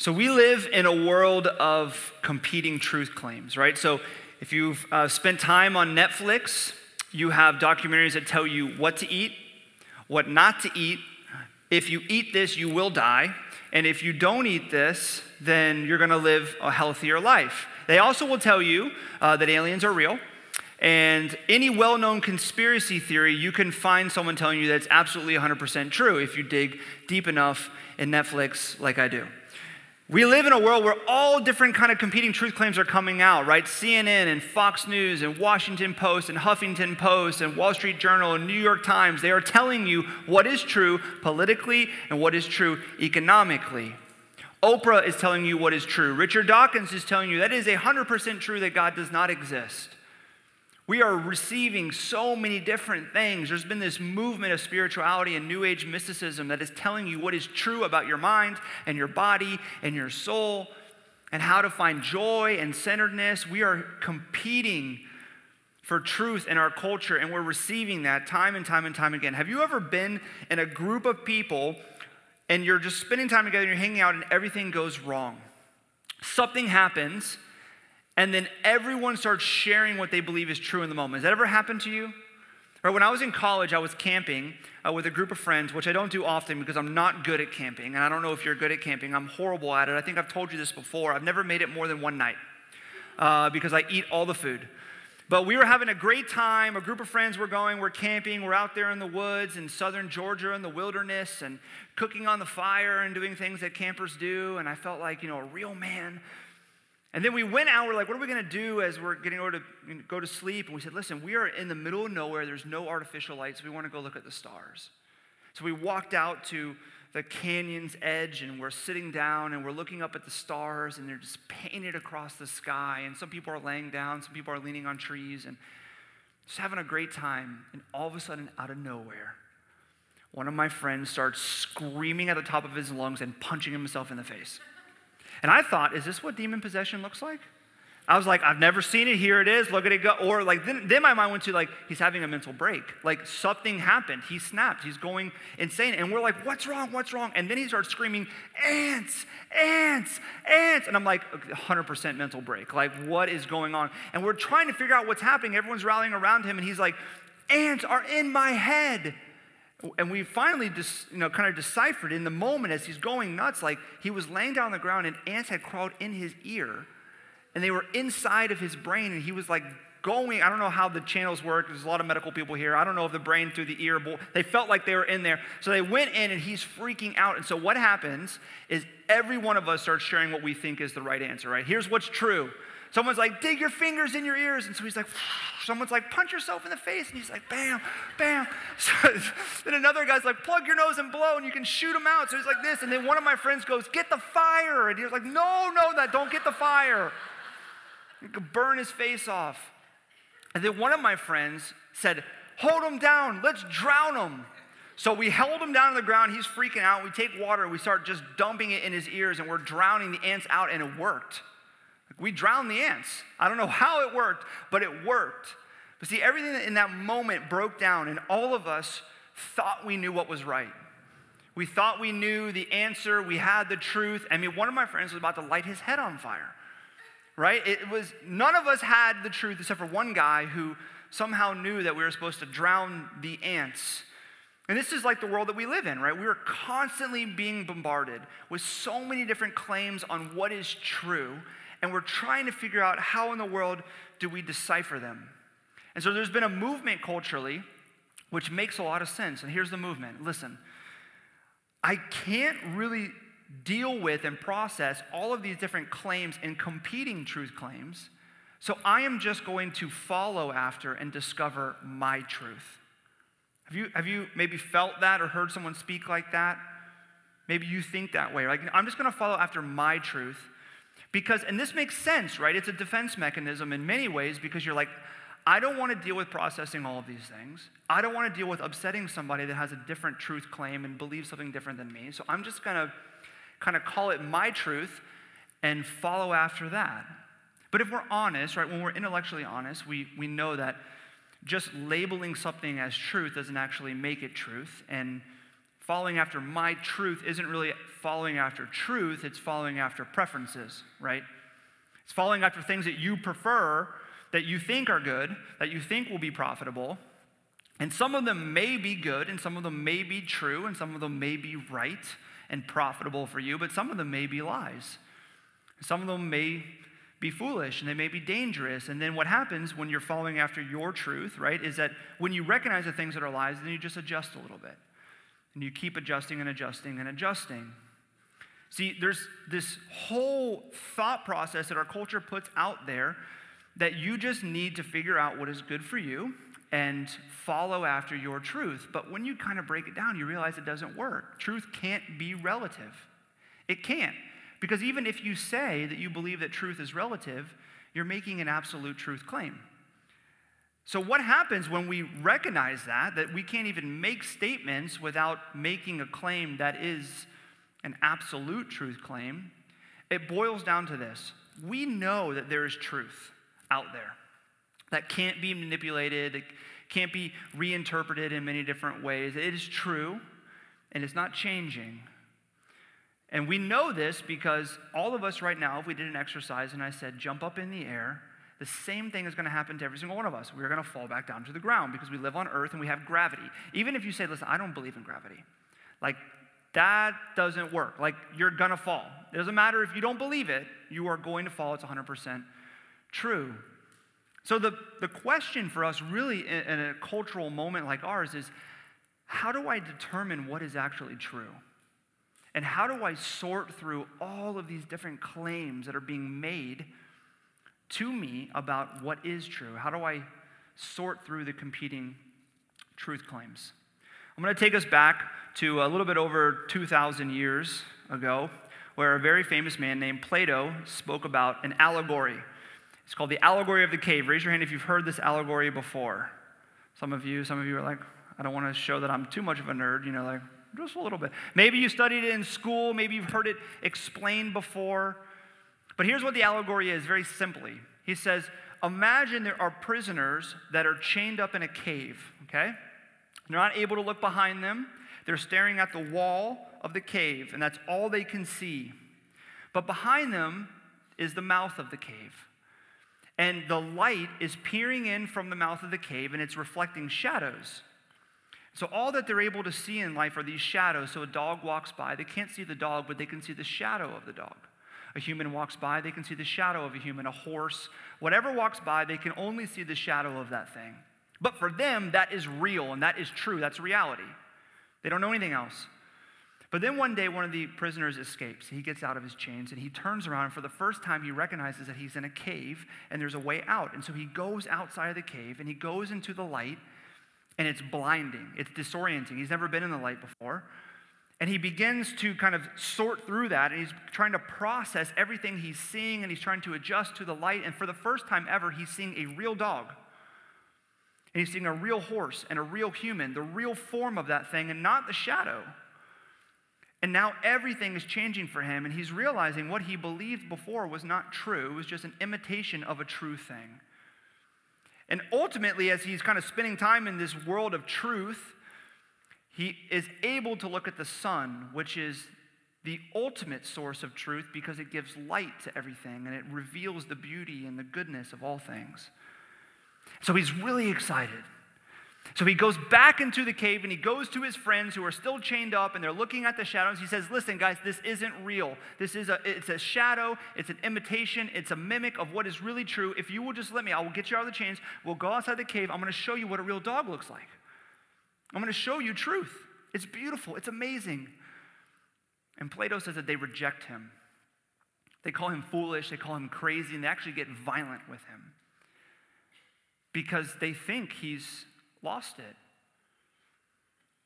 So we live in a world of competing truth claims, right? So if you've uh, spent time on Netflix, you have documentaries that tell you what to eat, what not to eat. If you eat this, you will die. And if you don't eat this, then you're going to live a healthier life. They also will tell you uh, that aliens are real. And any well known conspiracy theory, you can find someone telling you that's absolutely 100% true if you dig deep enough in Netflix, like I do. We live in a world where all different kind of competing truth claims are coming out, right? CNN and Fox News and Washington Post and Huffington Post and Wall Street Journal and New York Times, they are telling you what is true politically and what is true economically. Oprah is telling you what is true. Richard Dawkins is telling you that is 100% true that God does not exist. We are receiving so many different things. There's been this movement of spirituality and New Age mysticism that is telling you what is true about your mind and your body and your soul and how to find joy and centeredness. We are competing for truth in our culture and we're receiving that time and time and time again. Have you ever been in a group of people and you're just spending time together and you're hanging out and everything goes wrong? Something happens and then everyone starts sharing what they believe is true in the moment. Has that ever happened to you? Or when I was in college, I was camping uh, with a group of friends, which I don't do often because I'm not good at camping. And I don't know if you're good at camping. I'm horrible at it. I think I've told you this before. I've never made it more than one night uh, because I eat all the food. But we were having a great time. A group of friends were going, we're camping, we're out there in the woods in southern Georgia in the wilderness and cooking on the fire and doing things that campers do. And I felt like, you know, a real man and then we went out, we're like, what are we going to do as we're getting over to go to sleep? And we said, listen, we are in the middle of nowhere. There's no artificial lights. We want to go look at the stars. So we walked out to the canyon's edge and we're sitting down and we're looking up at the stars and they're just painted across the sky. And some people are laying down, some people are leaning on trees and just having a great time. And all of a sudden, out of nowhere, one of my friends starts screaming at the top of his lungs and punching himself in the face. And I thought, is this what demon possession looks like? I was like, I've never seen it. Here it is. Look at it go. Or like, then, then my mind went to like, he's having a mental break. Like something happened. He snapped. He's going insane. And we're like, what's wrong? What's wrong? And then he starts screaming, ants, ants, ants. And I'm like, 100% mental break. Like, what is going on? And we're trying to figure out what's happening. Everyone's rallying around him. And he's like, ants are in my head. And we finally just, you know, kind of deciphered in the moment as he's going nuts, like he was laying down on the ground and ants had crawled in his ear and they were inside of his brain and he was like going, I don't know how the channels work. There's a lot of medical people here. I don't know if the brain through the ear, but they felt like they were in there. So they went in and he's freaking out. And so what happens is every one of us starts sharing what we think is the right answer, right? Here's what's true. Someone's like, dig your fingers in your ears. And so he's like, someone's like, punch yourself in the face. And he's like, bam, bam. So then another guy's like, plug your nose and blow and you can shoot him out. So he's like this. And then one of my friends goes, get the fire. And he was like, no, no, that don't get the fire. You could burn his face off. And then one of my friends said, hold him down. Let's drown him. So we held him down on the ground. He's freaking out. We take water and we start just dumping it in his ears and we're drowning the ants out and it worked. We drowned the ants. I don't know how it worked, but it worked. But see, everything in that moment broke down, and all of us thought we knew what was right. We thought we knew the answer, we had the truth. I mean, one of my friends was about to light his head on fire, right? It was, none of us had the truth except for one guy who somehow knew that we were supposed to drown the ants. And this is like the world that we live in, right? We are constantly being bombarded with so many different claims on what is true and we're trying to figure out how in the world do we decipher them. And so there's been a movement culturally which makes a lot of sense. And here's the movement listen, I can't really deal with and process all of these different claims and competing truth claims. So I am just going to follow after and discover my truth. Have you, have you maybe felt that or heard someone speak like that? Maybe you think that way. Like, I'm just going to follow after my truth because, and this makes sense, right? It's a defense mechanism in many ways because you're like, I don't want to deal with processing all of these things. I don't want to deal with upsetting somebody that has a different truth claim and believes something different than me. So I'm just going to kind of call it my truth and follow after that. But if we're honest, right, when we're intellectually honest, we, we know that just labeling something as truth doesn't actually make it truth. And following after my truth isn't really following after truth, it's following after preferences, right? It's following after things that you prefer, that you think are good, that you think will be profitable. And some of them may be good, and some of them may be true, and some of them may be right and profitable for you, but some of them may be lies. Some of them may be foolish and they may be dangerous. And then what happens when you're following after your truth, right, is that when you recognize the things that are lies, then you just adjust a little bit. And you keep adjusting and adjusting and adjusting. See, there's this whole thought process that our culture puts out there that you just need to figure out what is good for you and follow after your truth. But when you kind of break it down, you realize it doesn't work. Truth can't be relative. It can't. Because even if you say that you believe that truth is relative, you're making an absolute truth claim. So, what happens when we recognize that, that we can't even make statements without making a claim that is an absolute truth claim? It boils down to this we know that there is truth out there that can't be manipulated, that can't be reinterpreted in many different ways. It is true, and it's not changing. And we know this because all of us right now, if we did an exercise and I said, jump up in the air, the same thing is going to happen to every single one of us. We're going to fall back down to the ground because we live on earth and we have gravity. Even if you say, listen, I don't believe in gravity, like that doesn't work. Like you're going to fall. It doesn't matter if you don't believe it, you are going to fall. It's 100% true. So the, the question for us, really, in, in a cultural moment like ours, is how do I determine what is actually true? And how do I sort through all of these different claims that are being made to me about what is true? How do I sort through the competing truth claims? I'm going to take us back to a little bit over 2,000 years ago, where a very famous man named Plato spoke about an allegory. It's called the allegory of the cave. Raise your hand if you've heard this allegory before. Some of you, some of you are like, I don't want to show that I'm too much of a nerd, you know, like, just a little bit. Maybe you studied it in school, maybe you've heard it explained before. But here's what the allegory is very simply. He says, Imagine there are prisoners that are chained up in a cave, okay? They're not able to look behind them. They're staring at the wall of the cave, and that's all they can see. But behind them is the mouth of the cave. And the light is peering in from the mouth of the cave, and it's reflecting shadows. So, all that they're able to see in life are these shadows. So, a dog walks by, they can't see the dog, but they can see the shadow of the dog. A human walks by, they can see the shadow of a human. A horse, whatever walks by, they can only see the shadow of that thing. But for them, that is real and that is true. That's reality. They don't know anything else. But then one day, one of the prisoners escapes. He gets out of his chains and he turns around. And for the first time, he recognizes that he's in a cave and there's a way out. And so he goes outside of the cave and he goes into the light and it's blinding, it's disorienting. He's never been in the light before. And he begins to kind of sort through that, and he's trying to process everything he's seeing, and he's trying to adjust to the light. And for the first time ever, he's seeing a real dog. And he's seeing a real horse and a real human, the real form of that thing, and not the shadow. And now everything is changing for him, and he's realizing what he believed before was not true, it was just an imitation of a true thing. And ultimately, as he's kind of spending time in this world of truth, he is able to look at the sun, which is the ultimate source of truth because it gives light to everything and it reveals the beauty and the goodness of all things. So he's really excited. So he goes back into the cave and he goes to his friends who are still chained up and they're looking at the shadows. He says, Listen, guys, this isn't real. This is a, it's a shadow, it's an imitation, it's a mimic of what is really true. If you will just let me, I will get you out of the chains. We'll go outside the cave. I'm going to show you what a real dog looks like. I'm going to show you truth. It's beautiful, it's amazing. And Plato says that they reject him. They call him foolish, they call him crazy, and they actually get violent with him because they think he's lost it.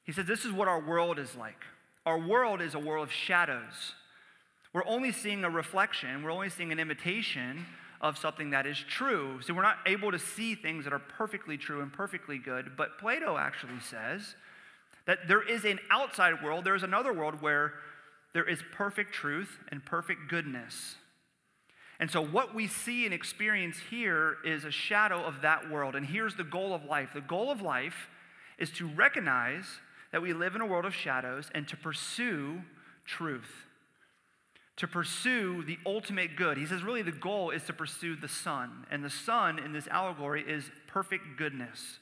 He says, This is what our world is like. Our world is a world of shadows. We're only seeing a reflection, we're only seeing an imitation of something that is true. So we're not able to see things that are perfectly true and perfectly good. But Plato actually says that there is an outside world, there is another world where there is perfect truth and perfect goodness. And so, what we see and experience here is a shadow of that world. And here's the goal of life the goal of life is to recognize that we live in a world of shadows and to pursue truth, to pursue the ultimate good. He says, really, the goal is to pursue the sun. And the sun in this allegory is perfect goodness,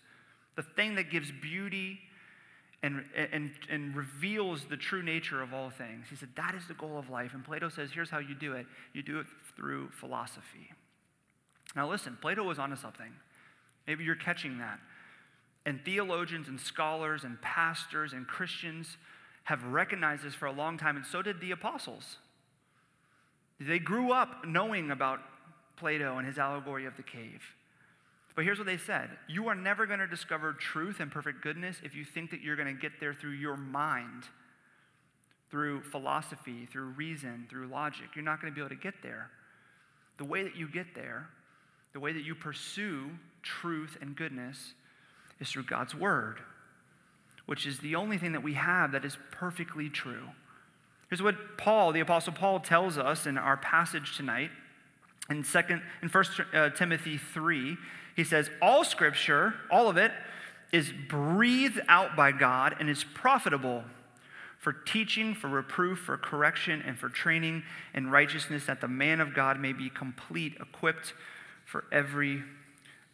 the thing that gives beauty and, and, and reveals the true nature of all things. He said, that is the goal of life. And Plato says, here's how you do it you do it through philosophy. Now, listen, Plato was onto something. Maybe you're catching that. And theologians and scholars and pastors and Christians have recognized this for a long time, and so did the apostles. They grew up knowing about Plato and his allegory of the cave. But here's what they said You are never going to discover truth and perfect goodness if you think that you're going to get there through your mind, through philosophy, through reason, through logic. You're not going to be able to get there. The way that you get there, the way that you pursue truth and goodness, is through God's Word, which is the only thing that we have that is perfectly true. Here's what Paul, the Apostle Paul, tells us in our passage tonight. In second, in First uh, Timothy three, he says, "All Scripture, all of it, is breathed out by God and is profitable for teaching, for reproof, for correction, and for training in righteousness, that the man of God may be complete, equipped for every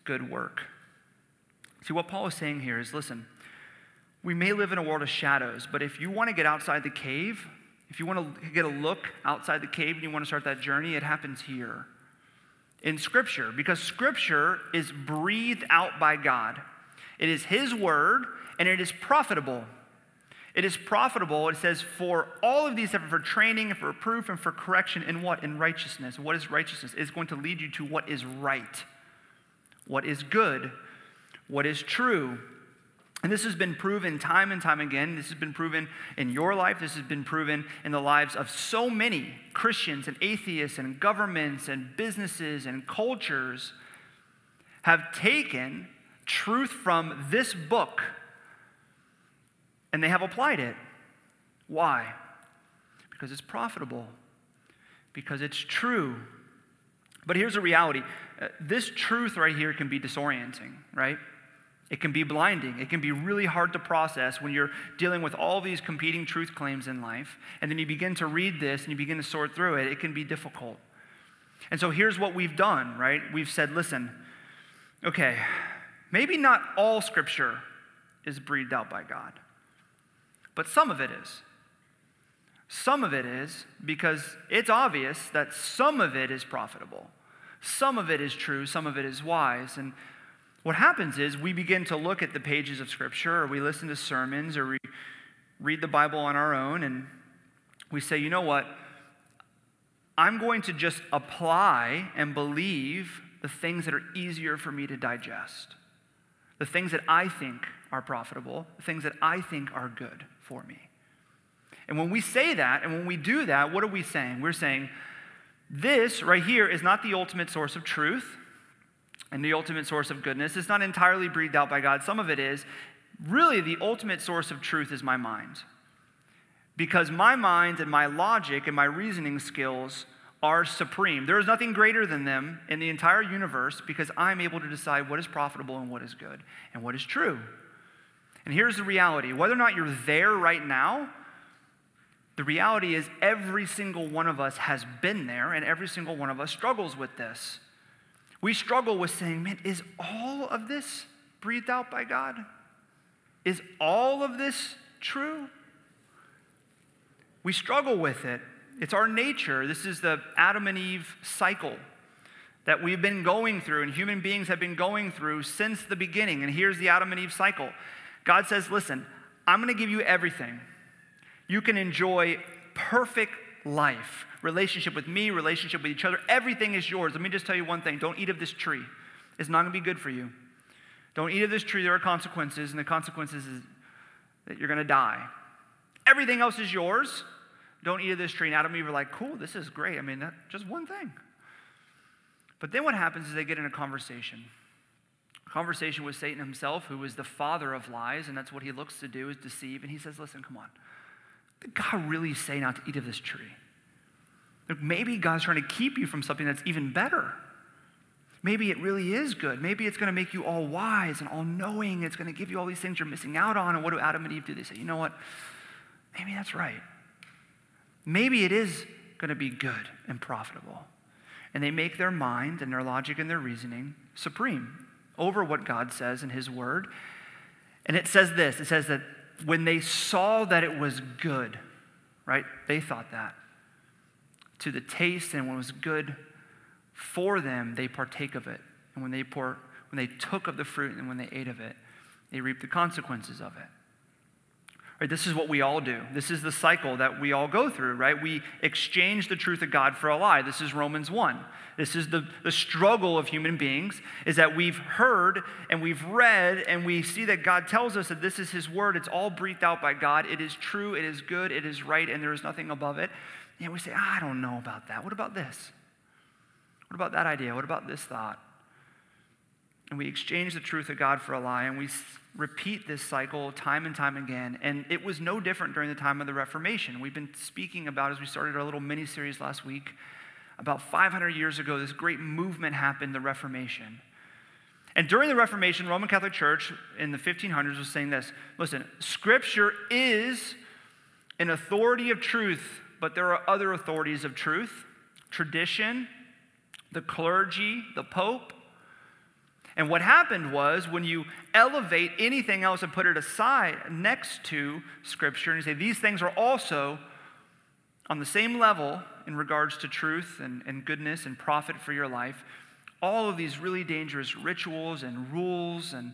good work." See, what Paul is saying here is listen, we may live in a world of shadows, but if you want to get outside the cave, if you want to get a look outside the cave and you want to start that journey, it happens here in Scripture because Scripture is breathed out by God. It is His word and it is profitable. It is profitable, it says, for all of these, different, for training and for proof and for correction in what? In righteousness. What is righteousness? It is going to lead you to what is right, what is good, what is true. And this has been proven time and time again. This has been proven in your life. This has been proven in the lives of so many Christians and atheists and governments and businesses and cultures have taken truth from this book and they have applied it. Why? Because it's profitable, because it's true. But here's the reality uh, this truth right here can be disorienting, right? It can be blinding. It can be really hard to process when you're dealing with all these competing truth claims in life. And then you begin to read this and you begin to sort through it. It can be difficult. And so here's what we've done, right? We've said, listen, okay, maybe not all scripture is breathed out by God, but some of it is. Some of it is because it's obvious that some of it is profitable. Some of it is true, some of it is wise. And what happens is we begin to look at the pages of Scripture, or we listen to sermons, or we read the Bible on our own, and we say, you know what? I'm going to just apply and believe the things that are easier for me to digest, the things that I think are profitable, the things that I think are good for me. And when we say that, and when we do that, what are we saying? We're saying, this right here is not the ultimate source of truth and the ultimate source of goodness. It's not entirely breathed out by God, some of it is. Really, the ultimate source of truth is my mind. Because my mind and my logic and my reasoning skills are supreme. There is nothing greater than them in the entire universe because I'm able to decide what is profitable and what is good and what is true. And here's the reality whether or not you're there right now, the reality is every single one of us has been there and every single one of us struggles with this. We struggle with saying, man, is all of this breathed out by God? Is all of this true? We struggle with it. It's our nature. This is the Adam and Eve cycle that we've been going through and human beings have been going through since the beginning. And here's the Adam and Eve cycle God says, listen, I'm going to give you everything. You can enjoy perfect life relationship with me, relationship with each other. Everything is yours. Let me just tell you one thing don't eat of this tree, it's not going to be good for you. Don't eat of this tree. There are consequences, and the consequences is that you're going to die. Everything else is yours. Don't eat of this tree. And Adam and Eve are like, cool, this is great. I mean, that, just one thing. But then what happens is they get in a conversation. A conversation with Satan himself, who is the father of lies, and that's what he looks to do is deceive. And he says, listen, come on. Did God really say not to eat of this tree? Maybe God's trying to keep you from something that's even better. maybe it really is good. Maybe it's going to make you all wise and all knowing. It's going to give you all these things you're missing out on. And what do Adam and Eve do? They say, you know what? Maybe that's right. Maybe it is going to be good and profitable. And they make their mind and their logic and their reasoning supreme over what God says in His Word. And it says this it says that when they saw that it was good, right? They thought that. To the taste and when it was good for them, they partake of it. And when they pour, when they took of the fruit and when they ate of it, they reaped the consequences of it. Right, this is what we all do. This is the cycle that we all go through, right? We exchange the truth of God for a lie. This is Romans 1. This is the, the struggle of human beings, is that we've heard and we've read and we see that God tells us that this is His word. It's all breathed out by God. It is true, it is good, it is right, and there is nothing above it. And we say, ah, I don't know about that. What about this? What about that idea? What about this thought? And we exchange the truth of God for a lie, and we repeat this cycle time and time again. And it was no different during the time of the Reformation. We've been speaking about, as we started our little mini series last week, about 500 years ago, this great movement happened, the Reformation. And during the Reformation, Roman Catholic Church in the 1500s was saying this listen, Scripture is an authority of truth, but there are other authorities of truth tradition, the clergy, the Pope. And what happened was when you elevate anything else and put it aside next to Scripture and you say these things are also on the same level in regards to truth and, and goodness and profit for your life, all of these really dangerous rituals and rules and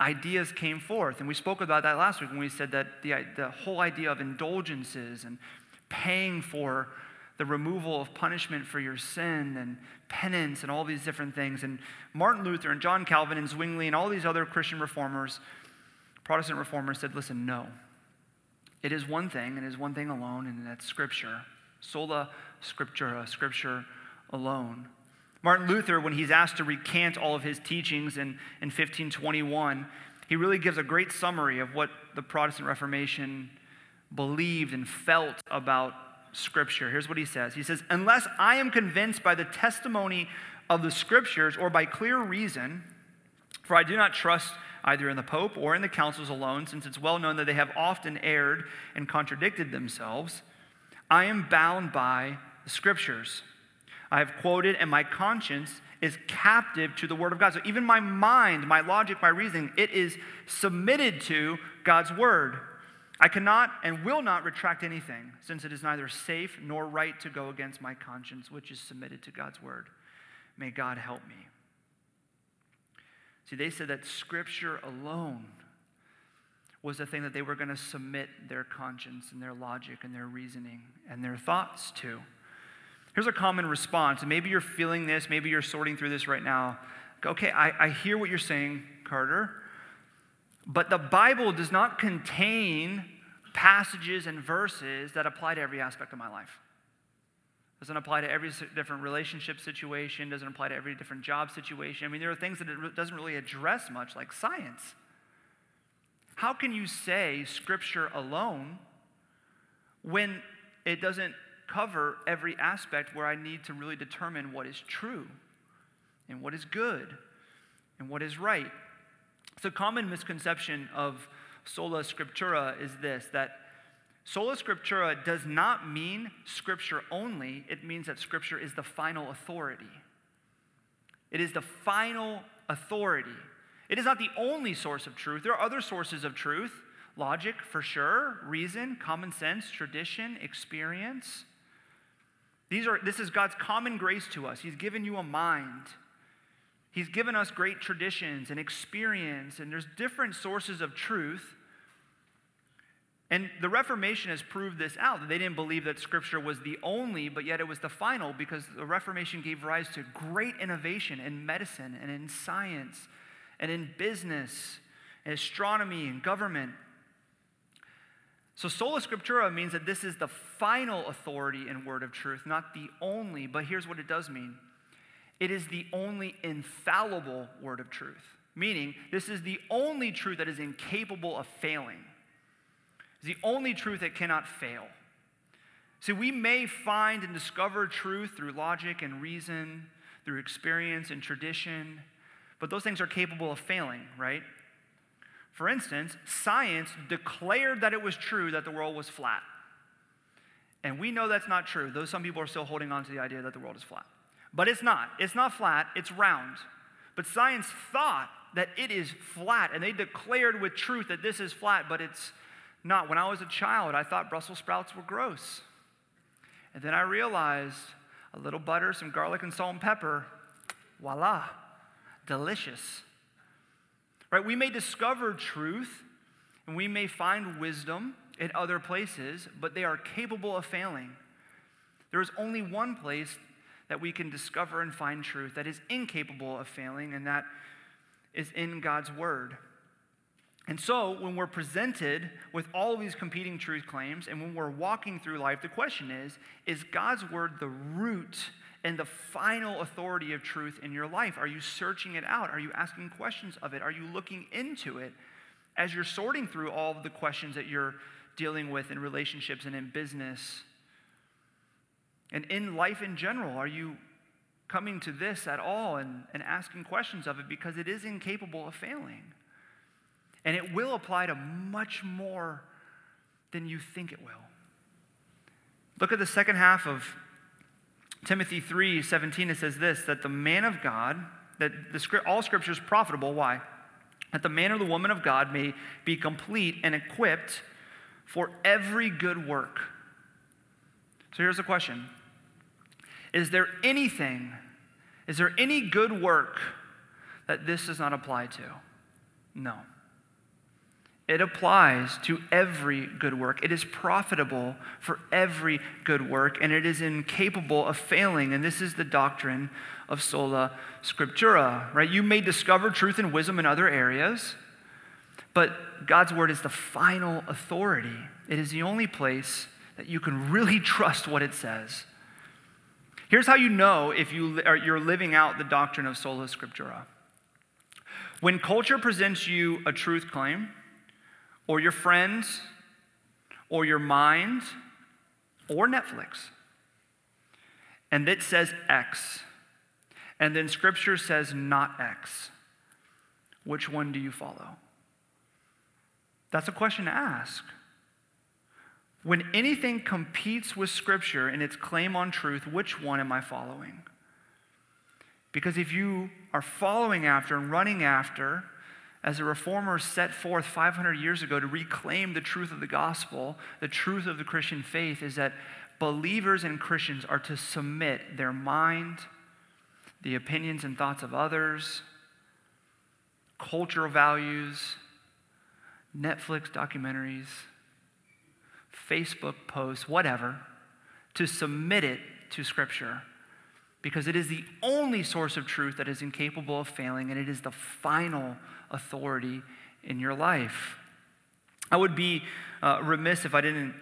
ideas came forth. And we spoke about that last week when we said that the, the whole idea of indulgences and paying for the removal of punishment for your sin and penance and all these different things. And Martin Luther and John Calvin and Zwingli and all these other Christian reformers, Protestant reformers said, listen, no. It is one thing, and it is one thing alone, and that's Scripture. Sola Scriptura, Scripture alone. Martin Luther, when he's asked to recant all of his teachings in, in 1521, he really gives a great summary of what the Protestant Reformation believed and felt about Scripture. Here's what he says He says, Unless I am convinced by the testimony of the Scriptures or by clear reason, for I do not trust either in the Pope or in the councils alone, since it's well known that they have often erred and contradicted themselves, I am bound by the Scriptures. I have quoted, and my conscience is captive to the Word of God. So even my mind, my logic, my reasoning, it is submitted to God's Word. I cannot and will not retract anything, since it is neither safe nor right to go against my conscience, which is submitted to God's word. May God help me. See, they said that scripture alone was the thing that they were going to submit their conscience and their logic and their reasoning and their thoughts to. Here's a common response, and maybe you're feeling this, maybe you're sorting through this right now. Okay, I, I hear what you're saying, Carter. But the Bible does not contain passages and verses that apply to every aspect of my life. Doesn't apply to every different relationship situation, doesn't apply to every different job situation. I mean, there are things that it doesn't really address much, like science. How can you say scripture alone when it doesn't cover every aspect where I need to really determine what is true and what is good and what is right? So, common misconception of sola scriptura is this that sola scriptura does not mean scripture only, it means that scripture is the final authority. It is the final authority. It is not the only source of truth. There are other sources of truth logic, for sure, reason, common sense, tradition, experience. These are, this is God's common grace to us. He's given you a mind. He's given us great traditions and experience, and there's different sources of truth. And the Reformation has proved this out they didn't believe that Scripture was the only, but yet it was the final because the Reformation gave rise to great innovation in medicine and in science and in business and astronomy and government. So, sola scriptura means that this is the final authority and word of truth, not the only, but here's what it does mean it is the only infallible word of truth, meaning this is the only truth that is incapable of failing. It's the only truth that cannot fail. See, we may find and discover truth through logic and reason, through experience and tradition, but those things are capable of failing, right? For instance, science declared that it was true that the world was flat. And we know that's not true, though some people are still holding on to the idea that the world is flat. But it's not. It's not flat, it's round. But science thought that it is flat, and they declared with truth that this is flat, but it's not. When I was a child, I thought Brussels sprouts were gross. And then I realized a little butter, some garlic, and salt and pepper, voila, delicious. Right? We may discover truth and we may find wisdom in other places, but they are capable of failing. There is only one place that we can discover and find truth that is incapable of failing, and that is in God's Word. And so, when we're presented with all of these competing truth claims, and when we're walking through life, the question is Is God's Word the root and the final authority of truth in your life? Are you searching it out? Are you asking questions of it? Are you looking into it as you're sorting through all of the questions that you're dealing with in relationships and in business and in life in general? Are you coming to this at all and, and asking questions of it because it is incapable of failing? And it will apply to much more than you think it will. Look at the second half of Timothy 3 17. It says this that the man of God, that the, all scripture is profitable. Why? That the man or the woman of God may be complete and equipped for every good work. So here's the question Is there anything, is there any good work that this does not apply to? No. It applies to every good work. It is profitable for every good work, and it is incapable of failing. And this is the doctrine of sola scriptura, right? You may discover truth and wisdom in other areas, but God's word is the final authority. It is the only place that you can really trust what it says. Here's how you know if you are, you're living out the doctrine of sola scriptura. When culture presents you a truth claim, or your friends, or your mind, or Netflix. And it says X. And then scripture says not X. Which one do you follow? That's a question to ask. When anything competes with scripture in its claim on truth, which one am I following? Because if you are following after and running after as the reformers set forth 500 years ago to reclaim the truth of the gospel, the truth of the Christian faith is that believers and Christians are to submit their mind, the opinions and thoughts of others, cultural values, Netflix documentaries, Facebook posts, whatever, to submit it to Scripture because it is the only source of truth that is incapable of failing and it is the final authority in your life. I would be uh, remiss if I didn't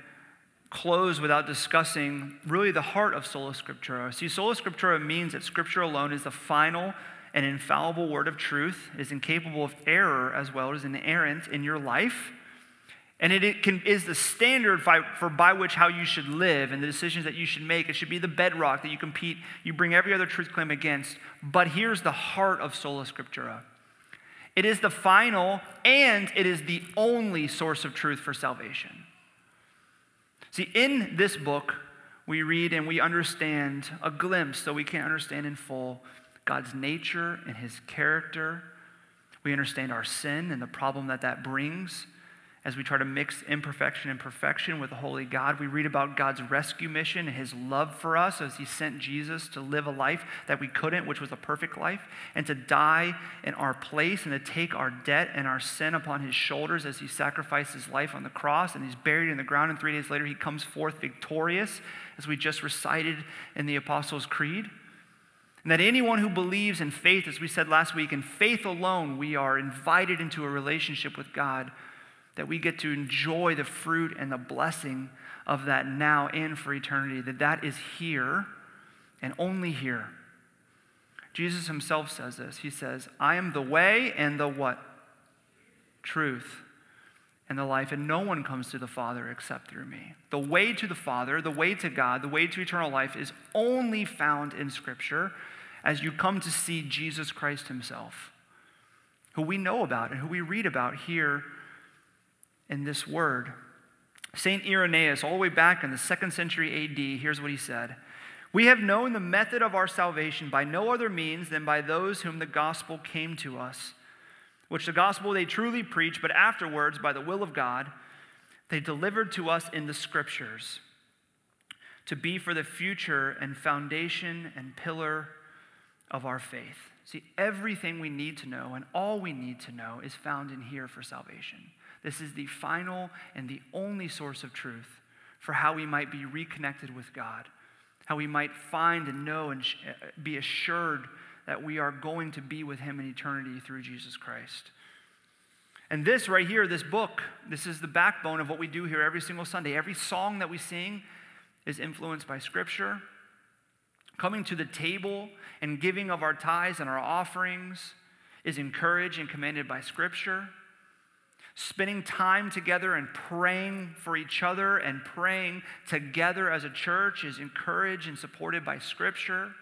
close without discussing really the heart of sola scriptura. See, sola scriptura means that scripture alone is the final and infallible word of truth, it is incapable of error as well as inerrant in your life. And it, can, is the standard by, for by which how you should live and the decisions that you should make. It should be the bedrock that you compete, you bring every other truth claim against. But here's the heart of sola scriptura it is the final and it is the only source of truth for salvation. See, in this book, we read and we understand a glimpse, though we can't understand in full, God's nature and his character. We understand our sin and the problem that that brings as we try to mix imperfection and perfection with the Holy God. We read about God's rescue mission and his love for us as he sent Jesus to live a life that we couldn't, which was a perfect life, and to die in our place and to take our debt and our sin upon his shoulders as he sacrificed his life on the cross and he's buried in the ground. And three days later, he comes forth victorious, as we just recited in the Apostles' Creed. And that anyone who believes in faith, as we said last week, in faith alone, we are invited into a relationship with God that we get to enjoy the fruit and the blessing of that now and for eternity, that that is here and only here. Jesus himself says this. He says, I am the way and the what? Truth and the life, and no one comes to the Father except through me. The way to the Father, the way to God, the way to eternal life is only found in Scripture. as you come to see Jesus Christ Himself, who we know about and who we read about here in this word. St. Irenaeus, all the way back in the second century AD, here's what he said We have known the method of our salvation by no other means than by those whom the gospel came to us, which the gospel they truly preached, but afterwards, by the will of God, they delivered to us in the scriptures to be for the future and foundation and pillar of our faith. See, everything we need to know and all we need to know is found in here for salvation. This is the final and the only source of truth for how we might be reconnected with God, how we might find and know and uh, be assured that we are going to be with Him in eternity through Jesus Christ. And this right here, this book, this is the backbone of what we do here every single Sunday. Every song that we sing is influenced by Scripture. Coming to the table and giving of our tithes and our offerings is encouraged and commanded by Scripture. Spending time together and praying for each other and praying together as a church is encouraged and supported by Scripture.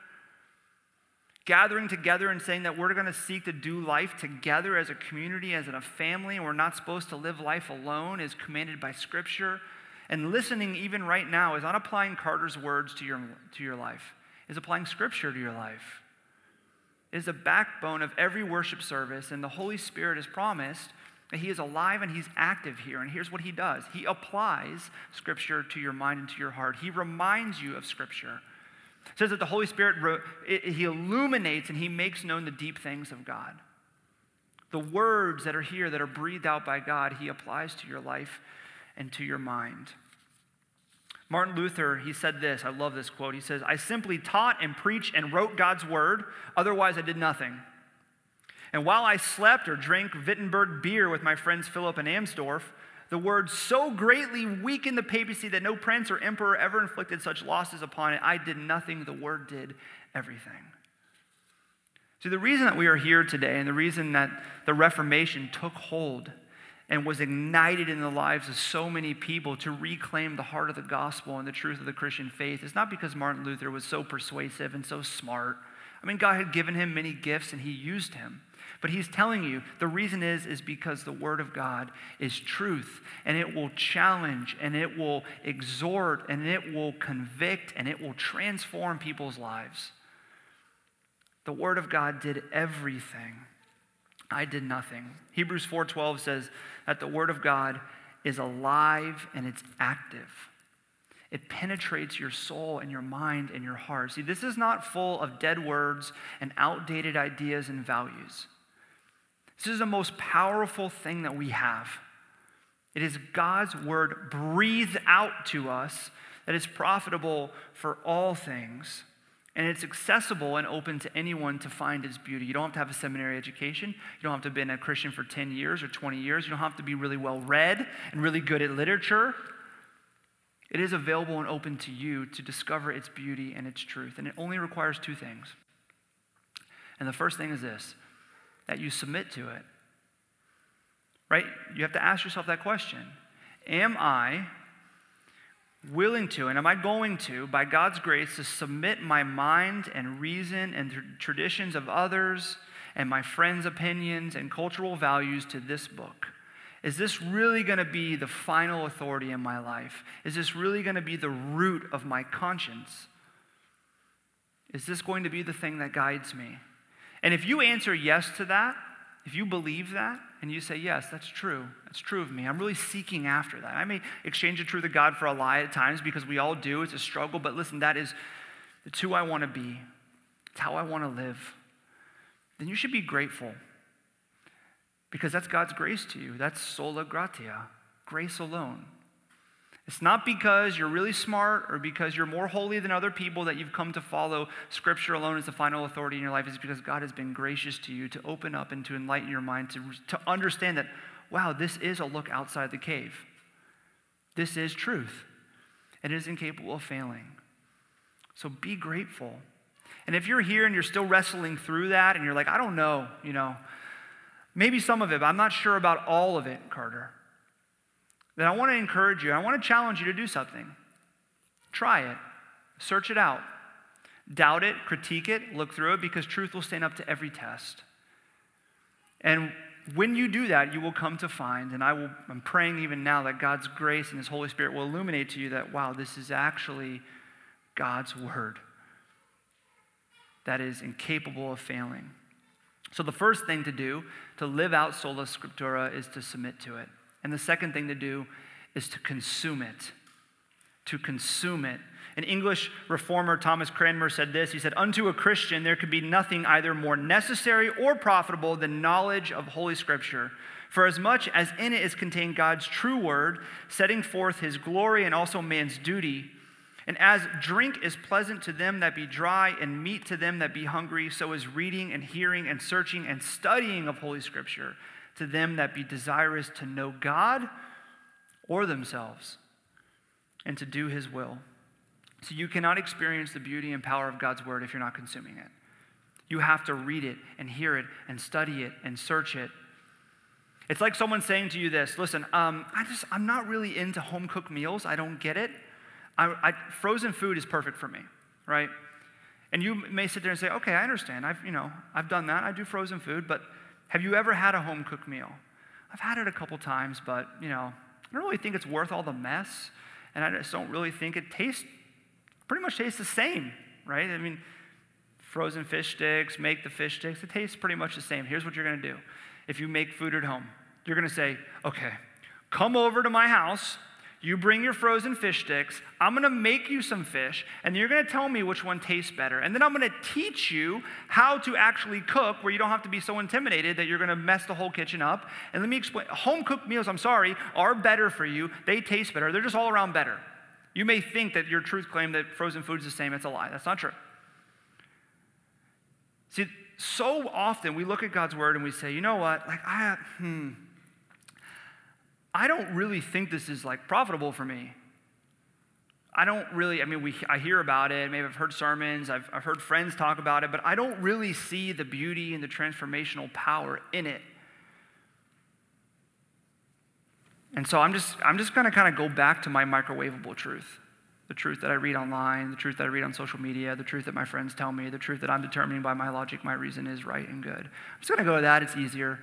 Gathering together and saying that we're going to seek to do life together as a community, as in a family, and we're not supposed to live life alone is commanded by Scripture. And listening, even right now, is not applying Carter's words to your, to your life, is applying Scripture to your life. It is the backbone of every worship service, and the Holy Spirit has promised that He is alive and He's active here. And here's what He does He applies Scripture to your mind and to your heart, He reminds you of Scripture. It says that the Holy Spirit, He illuminates and He makes known the deep things of God. The words that are here, that are breathed out by God, He applies to your life and to your mind. Martin Luther, he said this. I love this quote. He says, I simply taught and preached and wrote God's word, otherwise, I did nothing. And while I slept or drank Wittenberg beer with my friends Philip and Amsdorf, the word so greatly weakened the papacy that no prince or emperor ever inflicted such losses upon it. I did nothing, the word did everything. See, the reason that we are here today and the reason that the Reformation took hold and was ignited in the lives of so many people to reclaim the heart of the gospel and the truth of the Christian faith is not because Martin Luther was so persuasive and so smart. I mean, God had given him many gifts and he used him. But he's telling you the reason is is because the word of God is truth and it will challenge and it will exhort and it will convict and it will transform people's lives. The word of God did everything. I did nothing. Hebrews 4:12 says that the word of God is alive and it's active. It penetrates your soul and your mind and your heart. See, this is not full of dead words and outdated ideas and values. This is the most powerful thing that we have. It is God's word breathed out to us that is profitable for all things and it's accessible and open to anyone to find its beauty. You don't have to have a seminary education. You don't have to have been a Christian for 10 years or 20 years. You don't have to be really well read and really good at literature. It is available and open to you to discover its beauty and its truth. And it only requires two things. And the first thing is this that you submit to it. Right? You have to ask yourself that question Am I willing to, and am I going to, by God's grace, to submit my mind and reason and traditions of others and my friends' opinions and cultural values to this book? Is this really going to be the final authority in my life? Is this really going to be the root of my conscience? Is this going to be the thing that guides me? And if you answer yes to that, if you believe that and you say, Yes, that's true, that's true of me, I'm really seeking after that. I may exchange the truth of God for a lie at times because we all do. It's a struggle, but listen, that is it's who I want to be, it's how I want to live. Then you should be grateful because that's God's grace to you. That's sola gratia, grace alone. It's not because you're really smart or because you're more holy than other people that you've come to follow Scripture alone as the final authority in your life. It's because God has been gracious to you to open up and to enlighten your mind, to, to understand that, wow, this is a look outside the cave. This is truth, and it is incapable of failing. So be grateful. And if you're here and you're still wrestling through that and you're like, I don't know, you know, maybe some of it, but I'm not sure about all of it, Carter then I want to encourage you, I want to challenge you to do something. Try it, search it out. Doubt it, critique it, look through it, because truth will stand up to every test. And when you do that, you will come to find, and I will, I'm praying even now that God's grace and His Holy Spirit will illuminate to you that, wow, this is actually God's Word that is incapable of failing. So, the first thing to do to live out sola scriptura is to submit to it. And the second thing to do is to consume it. To consume it. An English reformer, Thomas Cranmer, said this He said, Unto a Christian, there could be nothing either more necessary or profitable than knowledge of Holy Scripture. For as much as in it is contained God's true word, setting forth his glory and also man's duty, and as drink is pleasant to them that be dry, and meat to them that be hungry, so is reading and hearing and searching and studying of Holy Scripture to them that be desirous to know God or themselves and to do his will. So you cannot experience the beauty and power of God's word if you're not consuming it. You have to read it and hear it and study it and search it. It's like someone saying to you this listen, um, I just, I'm not really into home cooked meals. I don't get it. I, I, frozen food is perfect for me, right? And you may sit there and say, okay, I understand. I've, you know, I've done that. I do frozen food, but have you ever had a home cooked meal? I've had it a couple times, but, you know, I don't really think it's worth all the mess. And I just don't really think it tastes, pretty much tastes the same, right? I mean, frozen fish sticks, make the fish sticks, it tastes pretty much the same. Here's what you're going to do. If you make food at home, you're going to say, okay, come over to my house you bring your frozen fish sticks. I'm going to make you some fish, and you're going to tell me which one tastes better. And then I'm going to teach you how to actually cook where you don't have to be so intimidated that you're going to mess the whole kitchen up. And let me explain home cooked meals, I'm sorry, are better for you. They taste better. They're just all around better. You may think that your truth claim that frozen food is the same. It's a lie. That's not true. See, so often we look at God's word and we say, you know what? Like, I, hmm, I don't really think this is like profitable for me. I don't really, I mean, we, I hear about it. Maybe I've heard sermons, I've, I've heard friends talk about it, but I don't really see the beauty and the transformational power in it. And so I'm just, I'm just going to kind of go back to my microwavable truth the truth that I read online, the truth that I read on social media, the truth that my friends tell me, the truth that I'm determining by my logic, my reason is right and good. I'm just going to go with that. It's easier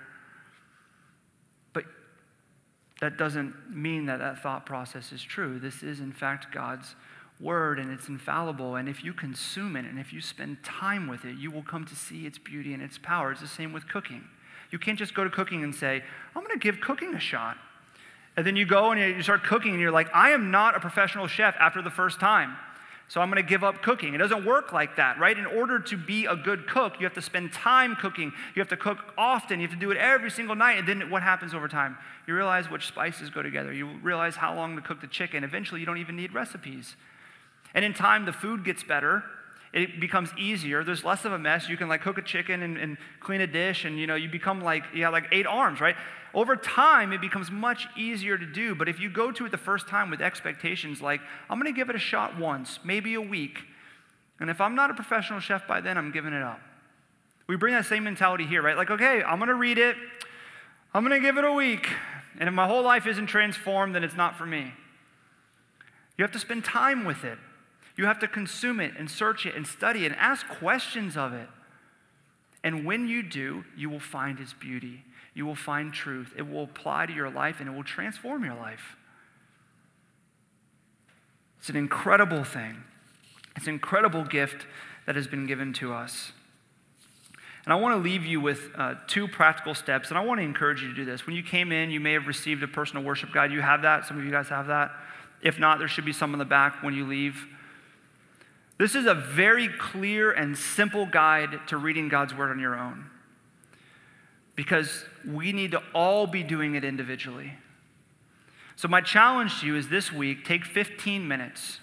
that doesn't mean that that thought process is true. This is, in fact, God's word and it's infallible. And if you consume it and if you spend time with it, you will come to see its beauty and its power. It's the same with cooking. You can't just go to cooking and say, I'm going to give cooking a shot. And then you go and you start cooking and you're like, I am not a professional chef after the first time so I'm going to give up cooking. It doesn't work like that, right? In order to be a good cook, you have to spend time cooking. You have to cook often. You have to do it every single night. And then what happens over time? You realize which spices go together. You realize how long to cook the chicken. Eventually, you don't even need recipes. And in time, the food gets better. It becomes easier. There's less of a mess. You can like cook a chicken and, and clean a dish, and you know you become like you have like eight arms, right? Over time, it becomes much easier to do. But if you go to it the first time with expectations like, I'm going to give it a shot once, maybe a week, and if I'm not a professional chef by then, I'm giving it up. We bring that same mentality here, right? Like, okay, I'm going to read it, I'm going to give it a week, and if my whole life isn't transformed, then it's not for me. You have to spend time with it. You have to consume it and search it and study it and ask questions of it. And when you do, you will find its beauty you will find truth. It will apply to your life and it will transform your life. It's an incredible thing. It's an incredible gift that has been given to us. And I want to leave you with uh, two practical steps, and I want to encourage you to do this. When you came in, you may have received a personal worship guide. You have that. Some of you guys have that. If not, there should be some in the back when you leave. This is a very clear and simple guide to reading God's word on your own because we need to all be doing it individually. So, my challenge to you is this week take 15 minutes.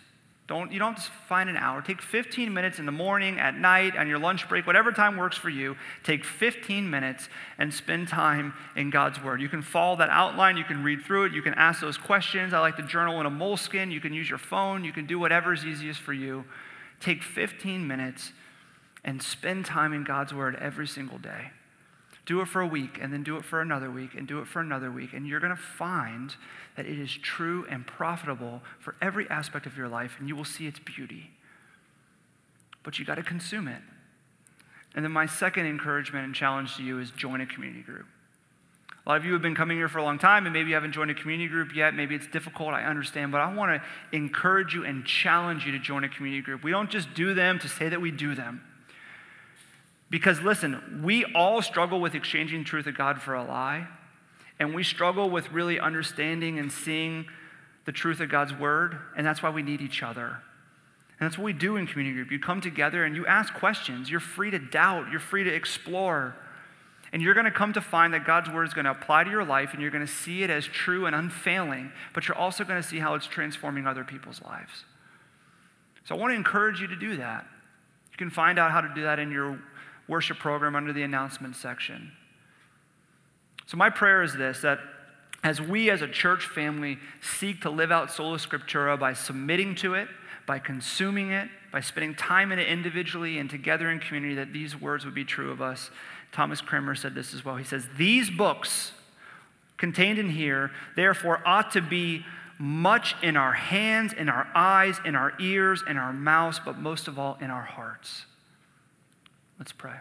Don't, you don't have to find an hour. Take 15 minutes in the morning, at night, on your lunch break, whatever time works for you. Take 15 minutes and spend time in God's Word. You can follow that outline. You can read through it. You can ask those questions. I like to journal in a moleskin. You can use your phone. You can do whatever is easiest for you. Take 15 minutes and spend time in God's Word every single day. Do it for a week, and then do it for another week, and do it for another week. And you're going to find that it is true and profitable for every aspect of your life, and you will see its beauty. but you got to consume it. And then my second encouragement and challenge to you is join a community group. A lot of you have been coming here for a long time and maybe you haven't joined a community group yet. Maybe it's difficult, I understand, but I want to encourage you and challenge you to join a community group. We don't just do them to say that we do them. Because listen, we all struggle with exchanging truth of God for a lie, and we struggle with really understanding and seeing the truth of God's word, and that's why we need each other. And that's what we do in community group. You come together and you ask questions. You're free to doubt, you're free to explore. And you're going to come to find that God's word is going to apply to your life and you're going to see it as true and unfailing, but you're also going to see how it's transforming other people's lives. So I want to encourage you to do that. You can find out how to do that in your worship program under the announcement section. So my prayer is this that as we as a church family seek to live out sola scriptura by submitting to it, by consuming it, by spending time in it individually and together in community, that these words would be true of us. Thomas Cranmer said this as well. He says, These books contained in here, therefore, ought to be much in our hands, in our eyes, in our ears, in our mouths, but most of all in our hearts. Let's pray.